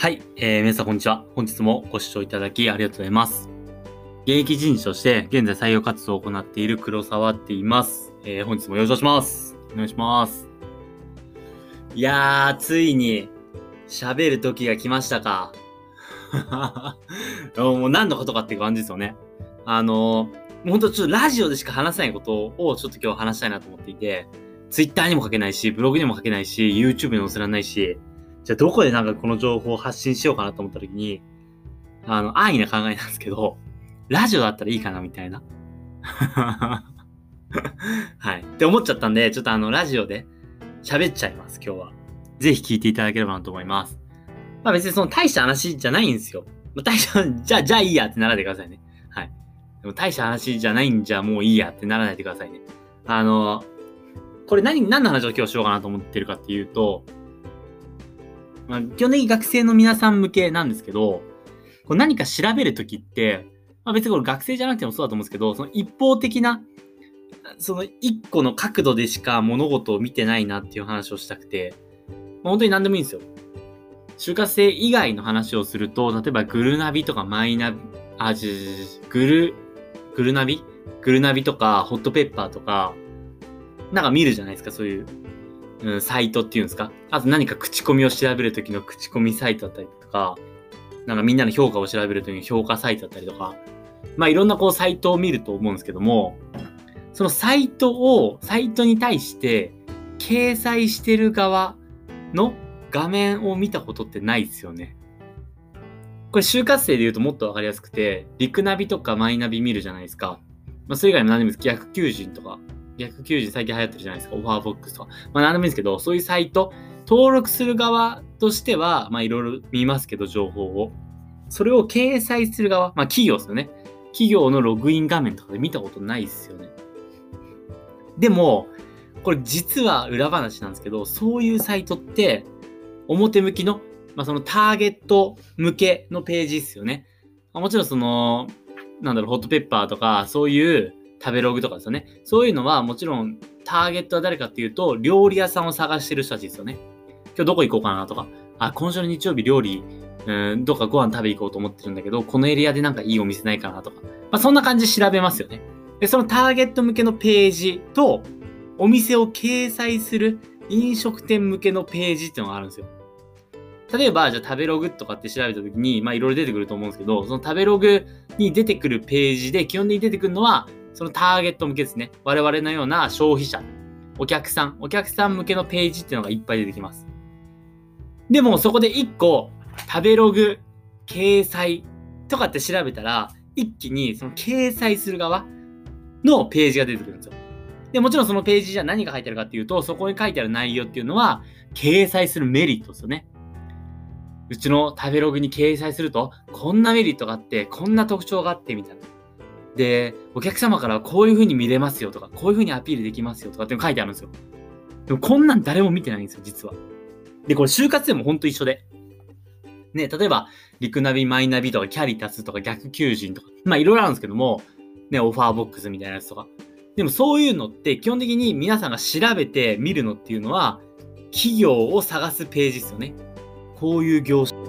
はい、えー、皆さんこんにちは。本日もご視聴いただきありがとうございます。現役人事として現在採用活動を行っている黒沢っています。えー、本日もよろしくお願いします。お願いします。いやー、ついに喋る時が来ましたか。もう何のことかっていう感じですよね。あのー、ほんとちょっとラジオでしか話せないことをちょっと今日話したいなと思っていて、ツイッターにも書けないし、ブログにも書けないし、YouTube にも載せられないし、じゃあどこでなんかこの情報を発信しようかなと思った時に、あの、安易な考えなんですけど、ラジオだったらいいかなみたいな。はい。って思っちゃったんで、ちょっとあの、ラジオで喋っちゃいます、今日は。ぜひ聞いていただければなと思います。まあ別にその大した話じゃないんですよ。まあ大した、じゃあ、じゃあいいやってならないでくださいね。はい。でも大した話じゃないんじゃもういいやってならないでくださいね。あの、これ何、何の話を今日しようかなと思ってるかっていうと、まあ、基本的に学生の皆さん向けなんですけど、こう何か調べるときって、まあ、別にこれ学生じゃなくてもそうだと思うんですけど、その一方的な、その一個の角度でしか物事を見てないなっていう話をしたくて、まあ、本当に何でもいいんですよ。就活生以外の話をすると、例えばグルナビとかマイナビ、あ、じじグル、グルナビ？グルナビとかホットペッパーとか、なんか見るじゃないですか、そういううん、サイトっていうんですか？あと何か口コミを調べるときの口コミサイトだったりとか、なんかみんなの評価を調べるときの評価サイトだったりとか、まあいろんなこうサイトを見ると思うんですけども、そのサイトを、サイトに対して掲載してる側の画面を見たことってないですよね。これ就活生で言うともっとわかりやすくて、リクナビとかマイナビ見るじゃないですか。まあそれ以外も何でもいいです。逆求人とか、逆求人最近流行ってるじゃないですか。オファーボックスとか。まあ何でもいいんですけど、そういうサイト、登録する側としては、まあいろいろ見ますけど、情報を。それを掲載する側、まあ企業ですよね。企業のログイン画面とかで見たことないですよね。でも、これ実は裏話なんですけど、そういうサイトって、表向きの、まあそのターゲット向けのページですよね。もちろんその、なんだろう、ホットペッパーとか、そういう食べログとかですよね。そういうのはもちろんターゲットは誰かっていうと、料理屋さんを探してる人たちですよね。今日どこ行こうかなとか、あ、今週の日曜日料理、うん、どっかご飯食べ行こうと思ってるんだけど、このエリアでなんかいいお店ないかなとか。まあそんな感じで調べますよね。で、そのターゲット向けのページと、お店を掲載する飲食店向けのページっていうのがあるんですよ。例えば、じゃあ食べログとかって調べたときに、まあいろいろ出てくると思うんですけど、その食べログに出てくるページで、基本的に出てくるのは、そのターゲット向けですね。我々のような消費者、お客さん、お客さん向けのページっていうのがいっぱい出てきます。でも、そこで1個、食べログ、掲載とかって調べたら、一気にその掲載する側のページが出てくるんですよ。で、もちろんそのページじゃ何が書いてあるかっていうと、そこに書いてある内容っていうのは、掲載するメリットですよね。うちの食べログに掲載すると、こんなメリットがあって、こんな特徴があって、みたいな。で、お客様からこういう風に見れますよとか、こういう風にアピールできますよとかって書いてあるんですよ。でもこんなん誰も見てないんですよ、実は。で、これ就活でもほんと一緒で。ね、例えば、リクナビ、マイナビとか、キャリタスとか、逆求人とか、まあいろいろあるんですけども、ね、オファーボックスみたいなやつとか。でもそういうのって基本的に皆さんが調べて見るのっていうのは、企業を探すページですよね。こういう業種。